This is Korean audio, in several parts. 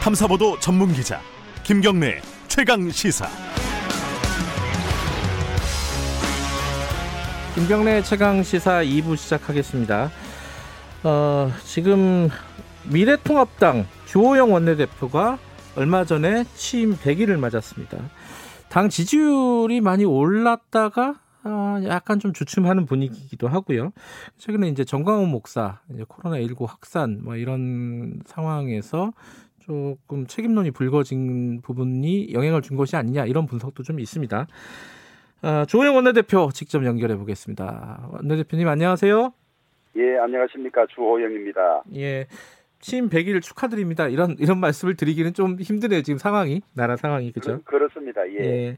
탐사보도 전문 기자 김경래 최강 시사. 김경래 최강 시사 2부 시작하겠습니다. 어, 지금 미래통합당 주호영 원내대표가 얼마 전에 취임 100일을 맞았습니다. 당 지지율이 많이 올랐다가 어, 약간 좀 주춤하는 분위기이기도 하고요. 최근에 이제 정광훈 목사 이제 코로나19 확산 뭐 이런 상황에서 조금 책임론이 불거진 부분이 영향을 준 것이 아니냐 이런 분석도 좀 있습니다. 어, 조영 원내대표 직접 연결해 보겠습니다. 원내대표님 안녕하세요. 예, 안녕하십니까 주호영입니다. 예. 취임 100일 축하드립니다. 이런 이런 말씀을 드리기는 좀 힘드네요. 지금 상황이 나라 상황이 그죠? 그, 렇습니다 예. 예.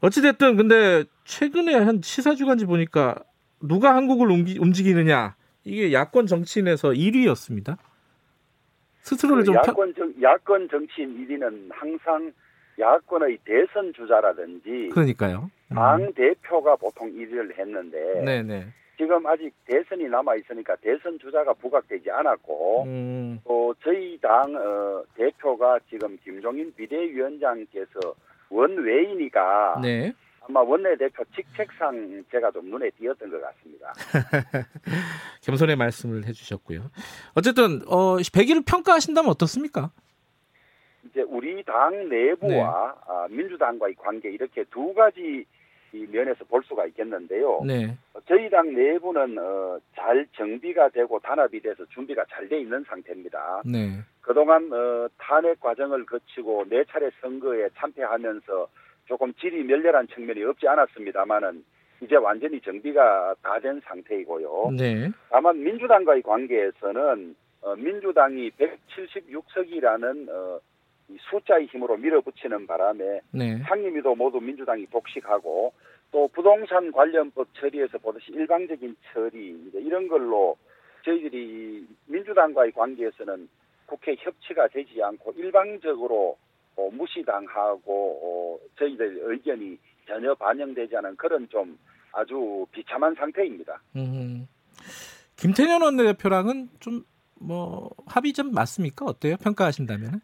어찌 됐든 근데 최근에 한 시사 주간지 보니까 누가 한국을 움직이느냐 이게 야권 정치인에서 1위였습니다. 스스로를 좀 야권 정 야권 정치인 1위는 항상 야권의 대선 주자라든지 그러니까요. 음. 당 대표가 보통 1위를 했는데 네네. 지금 아직 대선이 남아 있으니까 대선 주자가 부각되지 않았고 음. 또 저희 당 어, 대표가 지금 김종인 비대위원장께서 원외이니까 네. 아마 원내대표 직책상 제가 좀 눈에 띄었던 것 같습니다. 겸손의 말씀을 해주셨고요. 어쨌든 어, 100일을 평가하신다면 어떻습니까? 이제 우리 당 내부와 네. 아, 민주당과의 관계 이렇게 두 가지 이 면에서 볼 수가 있겠는데요. 네. 저희 당 내부는 어, 잘 정비가 되고 단합이 돼서 준비가 잘 돼 있는 상태입니다. 네. 그동안 어, 탄핵 과정을 거치고 네 차례 선거에 참패하면서 조금 질이 멸렬한 측면이 없지 않았습니다만은 이제 완전히 정비가 다 된 상태이고요. 네. 다만 민주당과의 관계에서는 어, 민주당이 176석이라는 어, 숫자의 힘으로 밀어붙이는 바람에 네. 상임위도 모두 민주당이 독식하고 또 부동산 관련법 처리에서 보듯이 일방적인 처리 이제 이런 걸로 저희들이 민주당과의 관계에서는 국회 협치가 되지 않고 일방적으로 어, 무시당하고 어, 저희들 의견이 전혀 반영되지 않은 그런 좀 아주 비참한 상태입니다. 음, 김태년 원내대표랑은 좀 뭐 합의 좀 맞습니까? 어때요? 평가하신다면?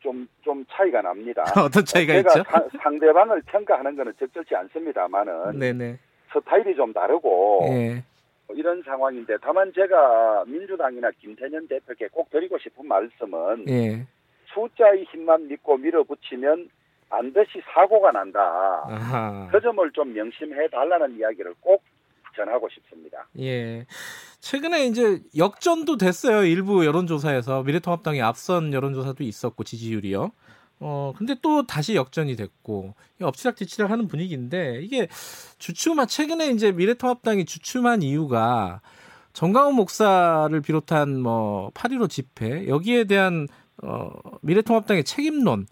좀, 좀 차이가 납니다. 어떤 차이가 있죠? 사, 상대방을 평가하는 것은 적절치 않습니다만은 네네. 스타일이 좀 다르고 예. 뭐 이런 상황인데 다만 제가 민주당이나 김태년 대표께 꼭 드리고 싶은 말씀은 예. 숫자의 힘만 믿고 밀어붙이면 반드시 사고가 난다. 아하. 그 점을 좀 명심해 달라는 이야기를 꼭 전하고 싶습니다. 예. 최근에 이제 역전도 됐어요. 일부 여론조사에서 미래통합당이 앞선 여론조사도 있었고 지지율이요. 어 근데 또 다시 역전이 됐고 엎치락뒤치락 하는 분위기인데 이게 주춤한 최근에 이제 미래통합당이 주춤한 이유가 정강훈 목사를 비롯한 뭐8.15 집회 여기에 대한 어 미래통합당의 책임론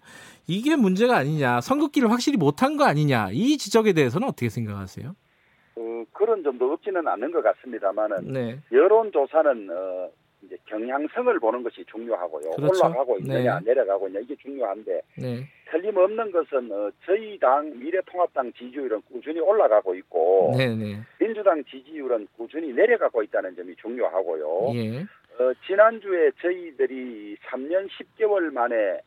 이게 문제가 아니냐 선긋기를 확실히 못한 거 아니냐 이 지적에 대해서는 어떻게 생각하세요? 그런 점도 없지는 않는 것 같습니다만은 네. 여론조사는 어, 이제 경향성을 보는 것이 중요하고요. 그렇죠. 올라가고 있느냐 네. 내려가고 있냐 이게 중요한데 네. 틀림없는 것은 어, 저희 당 미래통합당 지지율은 꾸준히 올라가고 있고 네, 네. 민주당 지지율은 꾸준히 내려가고 있다는 점이 중요하고요. 예. 어, 지난주에 저희들이 3년 10개월 만에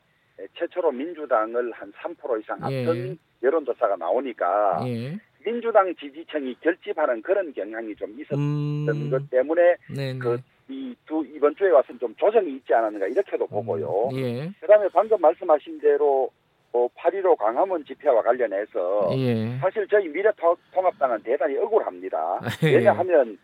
최초로 민주당을 한 3% 이상 앞선 예. 여론조사가 나오니까 예. 민주당 지지층이 결집하는 그런 경향이 좀 있었던 음... 것 때문에 그 이 두 이번 주에 와서는 좀 조정이 있지 않았는가 이렇게도 보고요. 음, 예. 그다음에 방금 말씀하신 대로 어, 8.15 광화문 집회와 관련해서 예. 사실 저희 미래통합당은 대단히 억울합니다. 예. 왜냐하면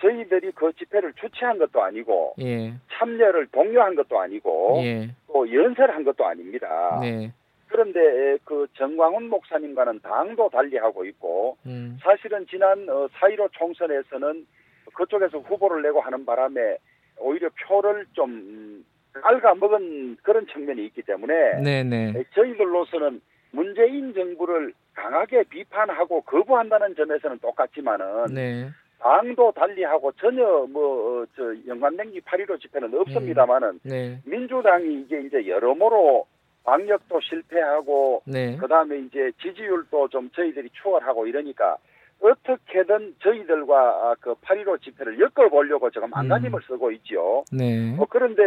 저희들이 그 집회를 주최한 것도 아니고 예. 참여를 독려한 것도 아니고 예. 또 연설한 것도 아닙니다. 네. 그런데 그 정광훈 목사님과는 당도 달리하고 있고 음. 사실은 지난 4.15 어, 총선에서는 그쪽에서 후보를 내고 하는 바람에 오히려 표를 좀 갉아먹은 그런 측면이 있기 때문에 네네. 저희들로서는 문재인 정부를 강하게 비판하고 거부한다는 점에서는 똑같지만은 네. 당도 달리하고 전혀 뭐저 어, 연관된 기8.15 집회는 없습니다만은 음. 네. 민주당이 이게 이제 여러모로 방역도 실패하고 네. 그다음에 이제 지지율도 좀 저희들이 추월하고 이러니까 어떻게든 저희들과 그 8.15 집회를 엮어 보려고 지금 안간힘을 음. 쓰고 있죠. 네. 어, 그런데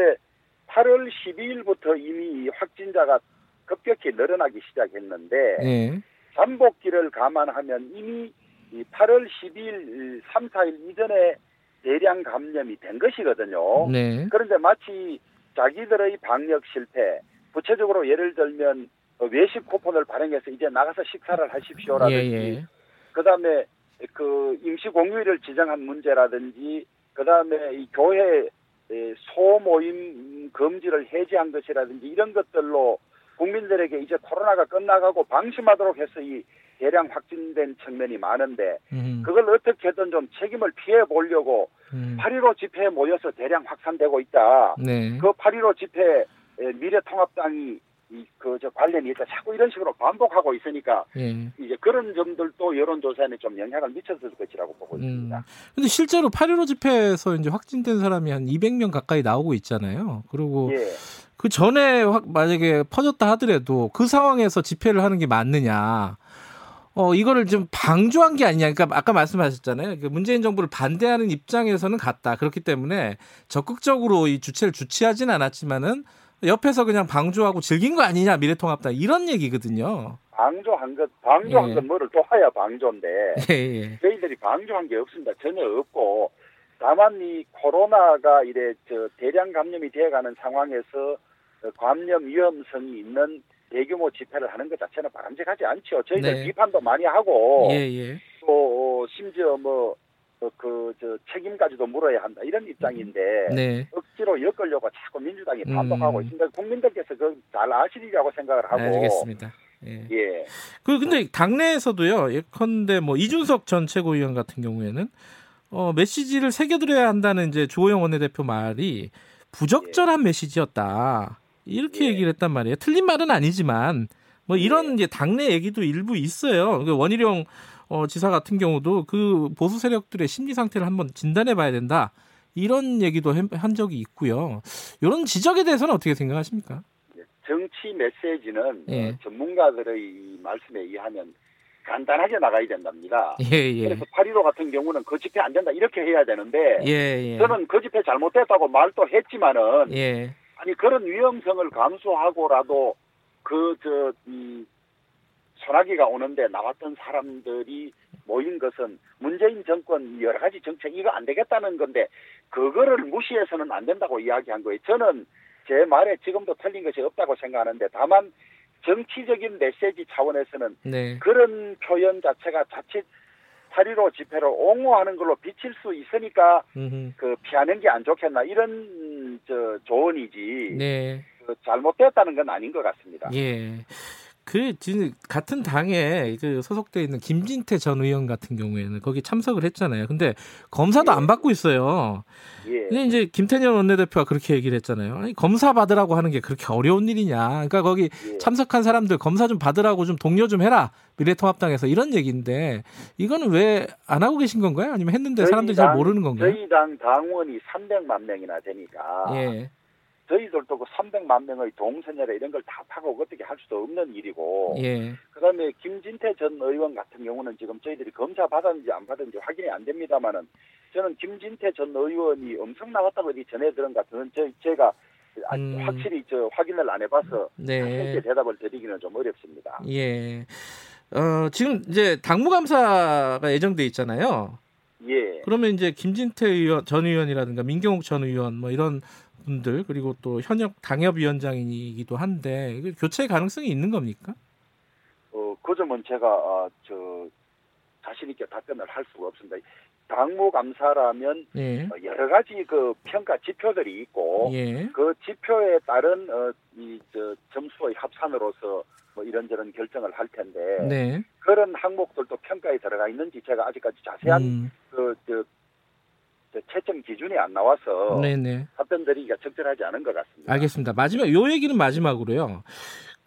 8월 12일부터 이미 확진자가 급격히 늘어나기 시작했는데 네. 잠복기를 감안하면 이미 8월 12일, 3, 4일 이전에 대량 감염이 된 것이거든요. 네. 그런데 마치 자기들의 방역 실패, 구체적으로 예를 들면 외식 쿠폰을 발행해서 이제 나가서 식사를 하십시오라든지, 예, 예. 그 다음에 그 임시 공휴일을 지정한 문제라든지, 그 다음에 이 교회 소모임 금지를 해제한 것이라든지 이런 것들로 국민들에게 이제 코로나가 끝나가고 방심하도록 해서 이 대량 확진된 측면이 많은데 음. 그걸 어떻게든 좀 책임을 피해 보려고 음. 8.15 집회에 모여서 대량 확산되고 있다. 네. 그8.15 집회 미래통합당이 그저 관련이 있다. 자꾸 이런 식으로 반복하고 있으니까 예. 이제 그런 점들도 여론조사에는 좀 영향을 미쳤을 것이라고 보고 음. 있습니다. 근데 실제로 8.15 집회에서 이제 확진된 사람이 한 200명 가까이 나오고 있잖아요. 그리고 예. 그 전에 확 만약에 퍼졌다 하더라도 그 상황에서 집회를 하는 게 맞느냐? 어, 이거를 좀 방조한 게 아니냐. 그러니까 아까 말씀하셨잖아요. 그 문재인 정부를 반대하는 입장에서는 같다. 그렇기 때문에 적극적으로 이 주체를 주치하진 않았지만은 옆에서 그냥 방조하고 즐긴 거 아니냐. 미래통합당 이런 얘기거든요. 방조한 것, 방조한 예. 건 뭐를 또 하야 방조인데. 예, 예. 저희들이 방조한 게 없습니다. 전혀 없고. 다만 이 코로나가 이래 저 대량 감염이 되어가는 상황에서 감염 위험성이 있는 대규모 집회를 하는 것 자체는 바람직하지 않죠. 저희들 네. 비판도 많이 하고 예, 예. 또 심지어 뭐 그저 그, 책임까지도 물어야 한다 이런 입장인데 네. 억지로 엮으려고 자꾸 민주당이 반복하고 음. 있습니다. 국민들께서 그 잘 아시리라고 생각을 하고 알겠습니다. 예. 예. 그 근데 당내에서도요. 예컨대 뭐 이준석 전 최고위원 같은 경우에는 어 메시지를 새겨드려야 한다는 이제 주호영 원내대표 말이 부적절한 예. 메시지였다. 이렇게 예. 얘기를 했단 말이에요. 틀린 말은 아니지만 뭐 이런 예. 이제 당내 얘기도 일부 있어요. 그 원희룡 어, 지사 같은 경우도 그 보수 세력들의 심리 상태를 한번 진단해 봐야 된다. 이런 얘기도 한 적이 있고요. 이런 지적에 대해서는 어떻게 생각하십니까? 예, 정치 메시지는 예. 어, 전문가들의 말씀에 의하면 간단하게 나가야 된답니다. 예, 예. 그래서 8.15 같은 경우는 그 집회 안 된다 이렇게 해야 되는데 예, 예. 저는 그 집회 잘못됐다고 말도 했지만은 예. 아니 그런 위험성을 감수하고라도 그저 음, 소나기가 오는데 나왔던 사람들이 모인 것은 문재인 정권 여러 가지 정책 이거 안 되겠다는 건데 그거를 무시해서는 안 된다고 이야기한 거예요. 저는 제 말에 지금도 틀린 것이 없다고 생각하는데 다만 정치적인 메시지 차원에서는 네. 그런 표현 자체가 자칫 8.15 집회를 옹호하는 걸로 비칠 수 있으니까 음흠. 그 피하는 게 안 좋겠나 이런 저 조언이지 네. 그 잘못됐다는 건 아닌 것 같습니다. 예. 그 같은 당에 그 소속돼 있는 김진태 전 의원 같은 경우에는 거기 참석을 했잖아요. 근데 검사도 예. 안 받고 있어요. 예. 근데 이제 김태년 원내대표가 그렇게 얘기를 했잖아요. 아니, 검사 받으라고 하는 게 그렇게 어려운 일이냐. 그러니까 거기 예. 참석한 사람들 검사 좀 받으라고 좀 독려 좀 해라. 미래통합당에서 이런 얘기인데 이거는 왜 안 하고 계신 건가요? 아니면 했는데 사람들이 당, 잘 모르는 건가요? 저희 당 당원이 300만 명이나 되니까 예. 저희들도 그 300만 명의 동선이라 이런 걸 다 파고 어떻게 할 수도 없는 일이고 예. 그다음에 김진태 전 의원 같은 경우는 지금 저희들이 검사 받았는지 안 받았는지 확인이 안 됩니다만은 저는 김진태 전 의원이 엄청 나왔다고 어디 전해 들은 것 같은 저 제가 음. 확실히 저 확인을 안 해봐서 네. 대답을 드리기는 좀 어렵습니다. 예. 어, 지금 이제 당무감사가 예정돼 있잖아요. 예. 그러면 이제 김진태 의원 전 의원이라든가 민경욱 전 의원 뭐 이런 분들 그리고 또 현역 당협위원장이기도 한데 교체 가능성이 있는 겁니까? 어, 그 점은 제가 어, 저 자신 있게 답변을 할 수가 없습니다. 당무 감사라면 예. 어, 여러 가지 그 평가 지표들이 있고 예. 그 지표에 따른 어, 이저 점수의 합산으로서 뭐 이런저런 결정을 할 텐데 네. 그런 항목들도 평가에 들어가 있는지 제가 아직까지 자세한 음. 그저 채점 기준이 안 나와서 네네. 답변 드리기가 적절하지 않은 것 같습니다. 알겠습니다. 마지막 요 얘기는 마지막으로요.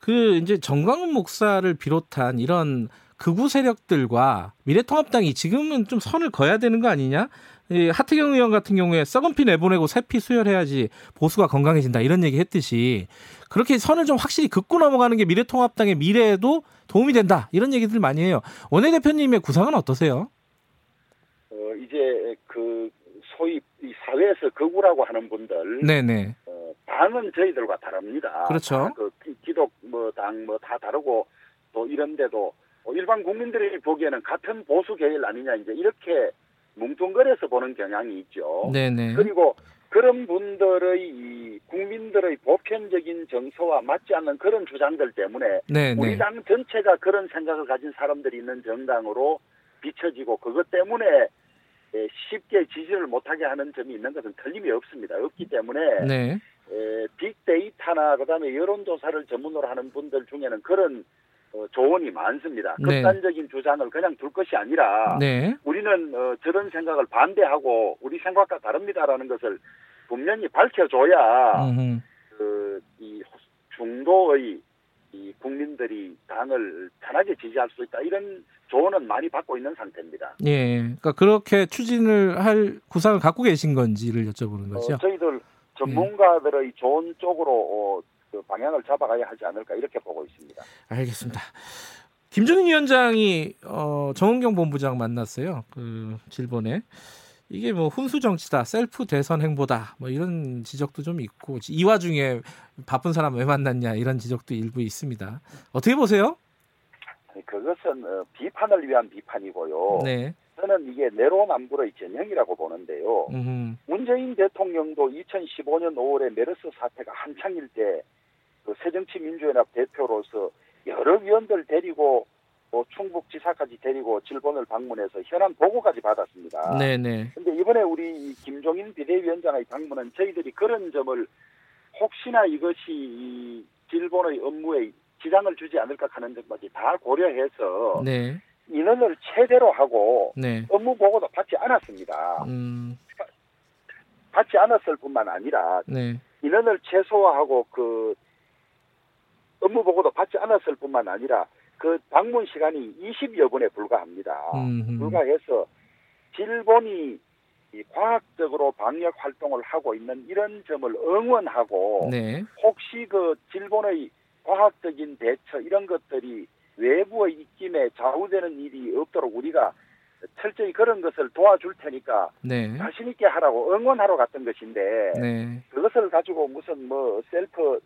그 이제 정광훈 목사를 비롯한 이런 극우 세력들과 미래통합당이 지금은 좀 선을 그어야 되는 거 아니냐? 이 하태경 의원 같은 경우에 썩은 피 내보내고 새 피 수혈해야지 보수가 건강해진다 이런 얘기 했듯이 그렇게 선을 좀 확실히 긋고 넘어가는 게 미래통합당의 미래에도 도움이 된다 이런 얘기들 많이 해요. 원내대표님의 구상은 어떠세요? 어, 이제 그 소위 이 사회에서 거구라고 하는 분들 네네. 어, 당은 저희들과 다릅니다. 그렇죠. 그 기독 뭐 당 뭐 다 다르고 또 이런데도 일반 국민들이 보기에는 같은 보수 계열 아니냐 이제 이렇게 뭉뚱거려서 보는 경향이 있죠. 네네. 그리고 그런 분들의 이 국민들의 보편적인 정서와 맞지 않는 그런 주장들 때문에 네네. 우리 당 전체가 그런 생각을 가진 사람들이 있는 정당으로 비춰지고 그것 때문에 쉽게 지지를 못하게 하는 점이 있는 것은 틀림이 없습니다. 없기 때문에 네. 에, 빅데이터나 그다음에 여론조사를 전문으로 하는 분들 중에는 그런 어, 조언이 많습니다. 네. 극단적인 주장을 그냥 둘 것이 아니라 네. 우리는 어, 저런 생각을 반대하고 우리 생각과 다릅니다라는 것을 분명히 밝혀줘야 그, 이 중도의 이 국민들이 당을 편하게 지지할 수 있다 이런 조언은 많이 받고 있는 상태입니다. 예, 그러니까 그렇게 추진을 할 구상을 갖고 계신 건지를 여쭤보는 거죠. 어, 저희들 전문가들의 예. 좋은 쪽으로 어, 그 방향을 잡아가야 하지 않을까 이렇게 보고 있습니다. 알겠습니다. 김정인 위원장이 어, 정은경 본부장 만났어요. 그 질본에 이게 뭐 훈수 정치다, 셀프 대선 행보다 뭐 이런 지적도 좀 있고 이 와중에 바쁜 사람 왜 만났냐 이런 지적도 일부 있습니다. 어떻게 보세요? 그것은 어, 비판을 위한 비판이고요. 네. 저는 이게 내로남불의 전형이라고 보는데요. 음흠. 문재인 대통령도 2015년 5월에 메르스 사태가 한창일 때 그 새정치민주연합 대표로서 여러 위원들 데리고 뭐 충북 지사까지 데리고 질본을 방문해서 현안 보고까지 받았습니다. 네네. 근데 이번에 우리 김종인 비대위원장의 방문은 저희들이 그런 점을 혹시나 이것이 이 질본의 업무에 지장을 주지 않을까 하는 점까지 다 고려해서 네. 인원을 최대로 하고 네. 업무 보고도 받지 않았습니다. 음. 받지 않았을 뿐만 아니라 네. 인원을 최소화하고 그 업무 보고도 받지 않았을 뿐만 아니라 그 방문 시간이 20여 분에 불과합니다. 음흠. 불과해서 질본이 과학적으로 방역 활동을 하고 있는 이런 점을 응원하고 네. 혹시 그 질본의 과학적인 대처 이런 것들이 외부의 입김에 좌우되는 일이 없도록 우리가 철저히 그런 것을 도와줄 테니까 네. 자신 있게 하라고 응원하러 갔던 것인데 네. 그것을 가지고 무슨 뭐 셀프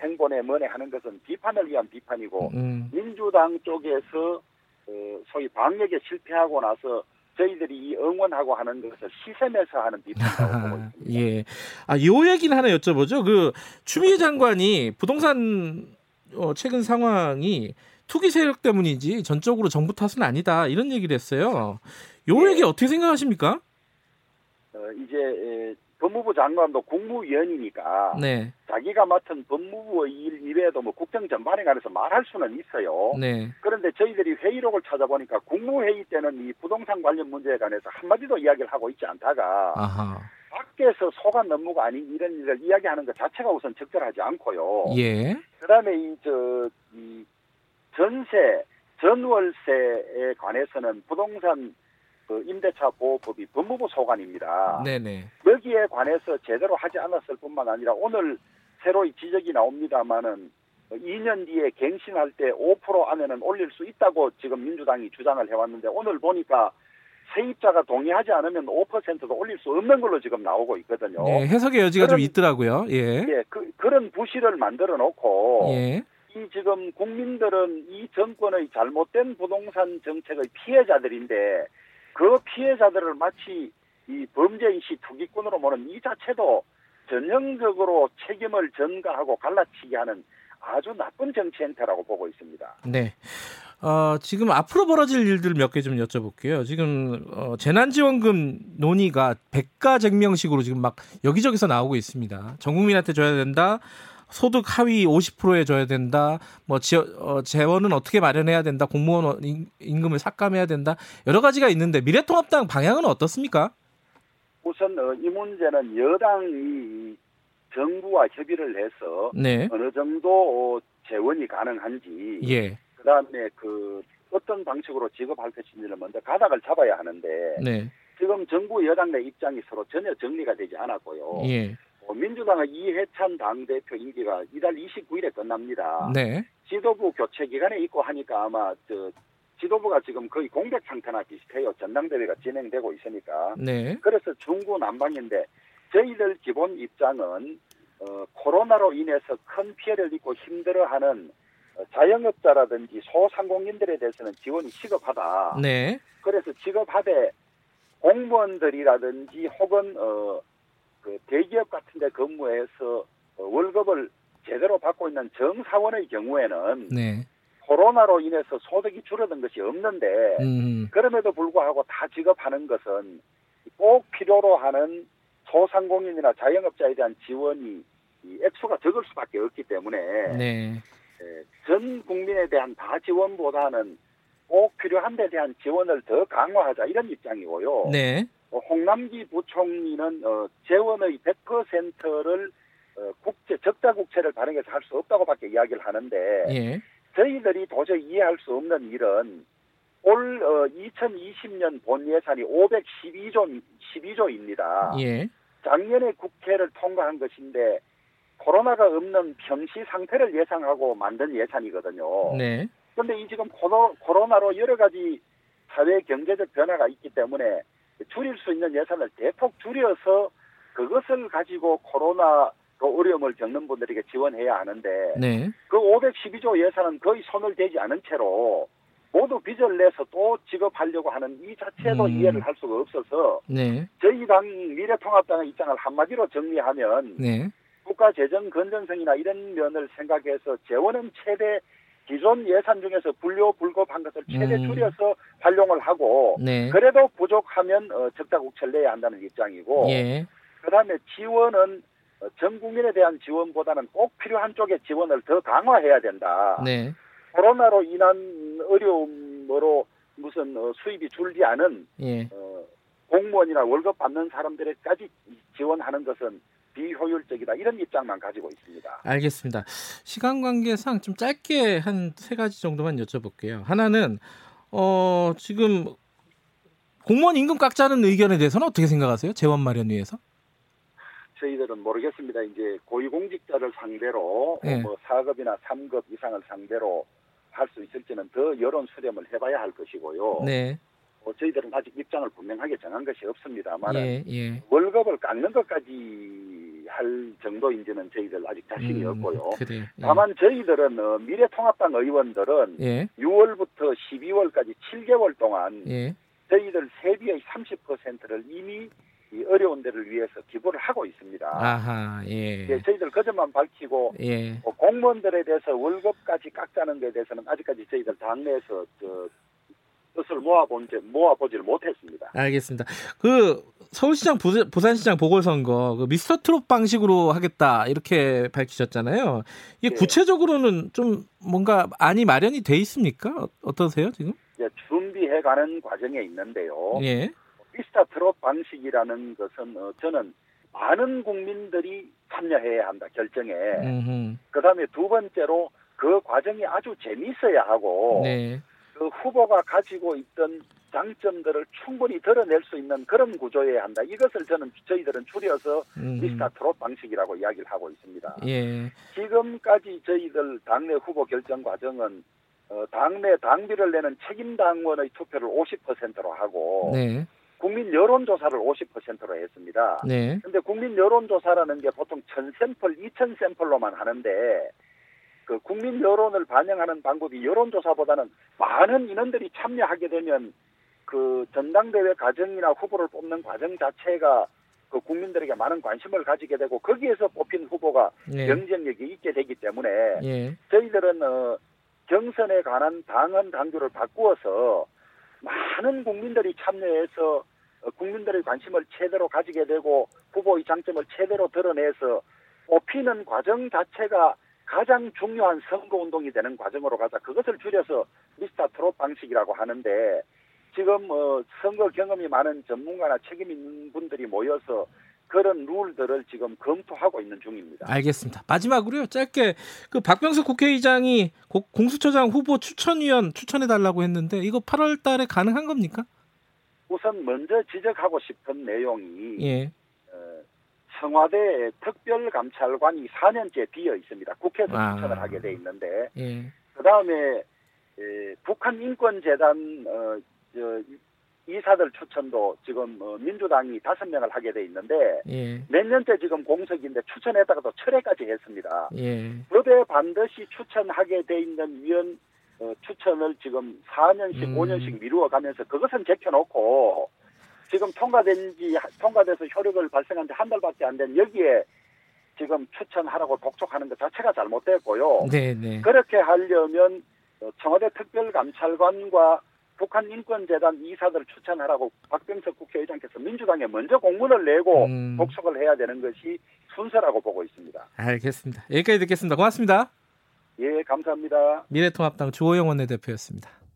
행본에 뭐네 하는 것은 비판을 위한 비판이고 음. 민주당 쪽에서 어, 소위 방역에 실패하고 나서 저희들이 이 응원하고 하는 것을 시샘에서 하는 비판이라고 보고 있습니다. 예. 아, 요 얘기는 하나 여쭤보죠. 그 추미애 장관이 부동산 어, 최근 상황이 투기 세력 때문이지 전적으로 정부 탓은 아니다 이런 얘기를 했어요. 요 예. 얘기 어떻게 생각하십니까? 어, 이제 법무부 장관도 국무위원이니까 네. 자기가 맡은 법무부의 일 이외에도 뭐 국정 전반에 관해서 말할 수는 있어요. 네. 그런데 저희들이 회의록을 찾아보니까 국무회의 때는 이 부동산 관련 문제에 관해서 한마디도 이야기를 하고 있지 않다가 아하. 밖에서 소관 업무가 아닌 이런 일을 이야기하는 것 자체가 우선 적절하지 않고요. 예. 그다음에 이저이 전세 전월세에 관해서는 부동산 그 임대차 보호법이 법무부 소관입니다. 네네. 여기에 관해서 제대로 하지 않았을 뿐만 아니라 오늘 새로 지적이 나옵니다만은 2년 뒤에 갱신할 때 5% 안에는 올릴 수 있다고 지금 민주당이 주장을 해왔는데 오늘 보니까 세입자가 동의하지 않으면 5%도 올릴 수 없는 걸로 지금 나오고 있거든요. 네, 해석의 여지가 그런, 좀 있더라고요. 예. 예, 그, 그런 부실을 만들어 놓고 예. 이 지금 국민들은 이 정권의 잘못된 부동산 정책의 피해자들인데 그 피해자들을 마치 이 범죄인 시 투기꾼으로 보는 이 자체도 전형적으로 책임을 전가하고 갈라치게 하는 아주 나쁜 정치 행태라고 보고 있습니다. 네. 어, 지금 앞으로 벌어질 일들 몇 개 좀 여쭤볼게요. 지금 어, 재난지원금 논의가 백가쟁명식으로 지금 막 여기저기서 나오고 있습니다. 전 국민한테 줘야 된다. 소득 하위 50%에 줘야 된다. 뭐 지, 어, 재원은 어떻게 마련해야 된다. 공무원 임금을 삭감해야 된다. 여러 가지가 있는데 미래통합당 방향은 어떻습니까? 우선 어, 이 문제는 여당이 정부와 협의를 해서 네. 어느 정도 재원이 가능한지 예. 그다음에 그 어떤 방식으로 지급할 것인지를 먼저 가닥을 잡아야 하는데 네. 지금 정부 여당 내 입장이 서로 전혀 정리가 되지 않았고요. 예. 어, 민주당의 이해찬 당대표 임기가 이달 29일에 끝납니다. 네. 지도부 교체 기간에 있고 하니까 아마 저 지도부가 지금 거의 공백 상태나 비슷해요. 전당대회가 진행되고 있으니까. 네. 그래서 중구 난방인데 저희들 기본 입장은 어, 코로나로 인해서 큰 피해를 입고 힘들어하는 어, 자영업자라든지 소상공인들에 대해서는 지원이 시급하다. 네. 그래서 지급하되 공무원들이라든지 혹은 어, 그 대기업 같은 데 근무해서 어, 월급을 제대로 받고 있는 정사원의 경우에는 네. 코로나로 인해서 소득이 줄어든 것이 없는데 음. 그럼에도 불구하고 다 지급하는 것은 꼭 필요로 하는 소상공인이나 자영업자에 대한 지원이 이 액수가 적을 수밖에 없기 때문에 네. 전 국민에 대한 다 지원보다는 꼭 필요한 데 대한 지원을 더 강화하자 이런 입장이고요. 네. 어, 홍남기 부총리는 어, 재원의 100%를 어, 국채 적자 국채를 발행해서 할 수 없다고밖에 이야기를 하는데 예. 저희들이 도저히 이해할 수 없는 일은 올 어, 2020년 본 예산이 512조 12조입니다. 예. 작년에 국회를 통과한 것인데 코로나가 없는 평시 상태를 예상하고 만든 예산이거든요. 네. 그런데 이 지금 코로나로 여러 가지 사회 경제적 변화가 있기 때문에 줄일 수 있는 예산을 대폭 줄여서 그것을 가지고 코로나로 어려움을 겪는 분들에게 지원해야 하는데 네. 그 512조 예산은 거의 손을 대지 않은 채로 모두 빚을 내서 또 지급하려고 하는 이 자체도 음. 이해를 할 수가 없어서 네. 저희 당 미래통합당의 입장을 한마디로 정리하면 네. 국가 재정 건전성이나 이런 면을 생각해서 재원은 최대 기존 예산 중에서 분료불급한 것을 최대 음. 줄여서 활용을 하고 네. 그래도 부족하면 어, 적자국채를 내야 한다는 입장이고 예. 그다음에 지원은 어, 전 국민에 대한 지원보다는 꼭 필요한 쪽의 지원을 더 강화해야 된다. 네. 코로나로 인한 어려움으로 무슨 어, 수입이 줄지 않은 예. 어, 공무원이나 월급 받는 사람들에까지 지원하는 것은 비효율적이다 이런 입장만 가지고 있습니다. 알겠습니다. 시간 관계상 좀 짧게 한 세 가지 정도만 여쭤볼게요. 하나는 어 지금 공무원 임금 깎자는 의견에 대해서는 어떻게 생각하세요? 재원 마련 위해서? 저희들은 모르겠습니다. 이제 고위공직자를 상대로 네. 뭐 4급이나 3급 이상을 상대로 할 수 있을지는 더 여론 수렴을 해봐야 할 것이고요. 네. 뭐 저희들은 아직 입장을 분명하게 정한 것이 없습니다만 예, 예. 월급을 깎는 것까지 할 정도인지는 저희들 아직 자신이 음, 없고요. 그래, 예. 다만 저희들은 어, 미래통합당 의원들은 예. 6월부터 12월까지 7개월 동안 예. 저희들 세비의 30%를 이미 이 어려운 데를 위해서 기부를 하고 있습니다. 아하, 예. 예 저희들 그 점만 밝히고 예. 뭐 공무원들에 대해서 월급까지 깎자는 데 대해서는 아직까지 저희들 당내에서 저 뜻을 모아본 모아보지를 못했습니다. 알겠습니다. 그 서울시장 부산시장 보궐선거 그 미스터 트롯 방식으로 하겠다 이렇게 밝히셨잖아요. 이게 네. 구체적으로는 좀 뭔가 안이 마련이 돼 있습니까? 어떠세요 지금? 예, 준비해가는 과정에 있는데요. 예. 미스터 트롯 방식이라는 것은 어, 저는 많은 국민들이 참여해야 한다 결정에. 그 다음에 두 번째로 그 과정이 아주 재미있어야 하고. 네. 그 후보가 가지고 있던 장점들을 충분히 드러낼 수 있는 그런 구조여야 한다. 이것을 저는 저희들은 줄여서 음. 미스터 트롯 방식이라고 이야기를 하고 있습니다. 예. 지금까지 저희들 당내 후보 결정 과정은 어, 당내 당비를 내는 책임 당원의 투표를 50%로 하고 네. 국민 여론조사를 50%로 했습니다. 네. 근데 국민 여론조사라는 게 보통 1000 샘플, 2000 샘플로만 하는데 그 국민 여론을 반영하는 방법이 여론조사보다는 많은 인원들이 참여하게 되면 그 전당대회 과정이나 후보를 뽑는 과정 자체가 그 국민들에게 많은 관심을 가지게 되고 거기에서 뽑힌 후보가 예. 경쟁력이 있게 되기 때문에 예. 저희들은 어, 경선에 관한 당헌 당규를 바꾸어서 많은 국민들이 참여해서 어, 국민들의 관심을 최대로 가지게 되고 후보의 장점을 최대로 드러내서 뽑히는 과정 자체가 가장 중요한 선거 운동이 되는 과정으로 가자 그것을 줄여서 미스터 트롯 방식이라고 하는데 지금 어, 선거 경험이 많은 전문가나 책임 있는 분들이 모여서 그런 룰들을 지금 검토하고 있는 중입니다. 알겠습니다. 마지막으로요. 짧게 그 박병석 국회의장이 공수처장 후보 추천위원 추천해 달라고 했는데 이거 8월 달에 가능한 겁니까? 우선 먼저 지적하고 싶은 내용이 예. 청와대 특별감찰관이 4년째 비어 있습니다. 국회에서 아. 추천을 하게 돼 있는데 예. 그 다음에 북한 인권재단 어, 저, 이사들 추천도 지금 어, 민주당이 다섯 명을 하게 돼 있는데 예. 몇 년째 지금 공석인데 추천했다가도 철회까지 했습니다. 예. 법에 반드시 추천하게 돼 있는 위원 어, 추천을 지금 4년씩 음. 5년씩 미루어 가면서 그것은 제껴놓고 지금 통과된 지 통과돼서 효력을 발생한 지 한 달밖에 안 된 여기에 지금 추천하라고 독촉하는 것 자체가 잘못됐고요. 네네. 네. 그렇게 하려면 어, 청와대 특별감찰관과 북한 인권재단 이사들 추천하라고 박병석 국회의장께서 민주당에 먼저 공문을 내고 음. 독촉을 해야 되는 것이 순서라고 보고 있습니다. 알겠습니다. 여기까지 듣겠습니다. 고맙습니다. 예, 감사합니다. 미래통합당 주호영 원내대표였습니다.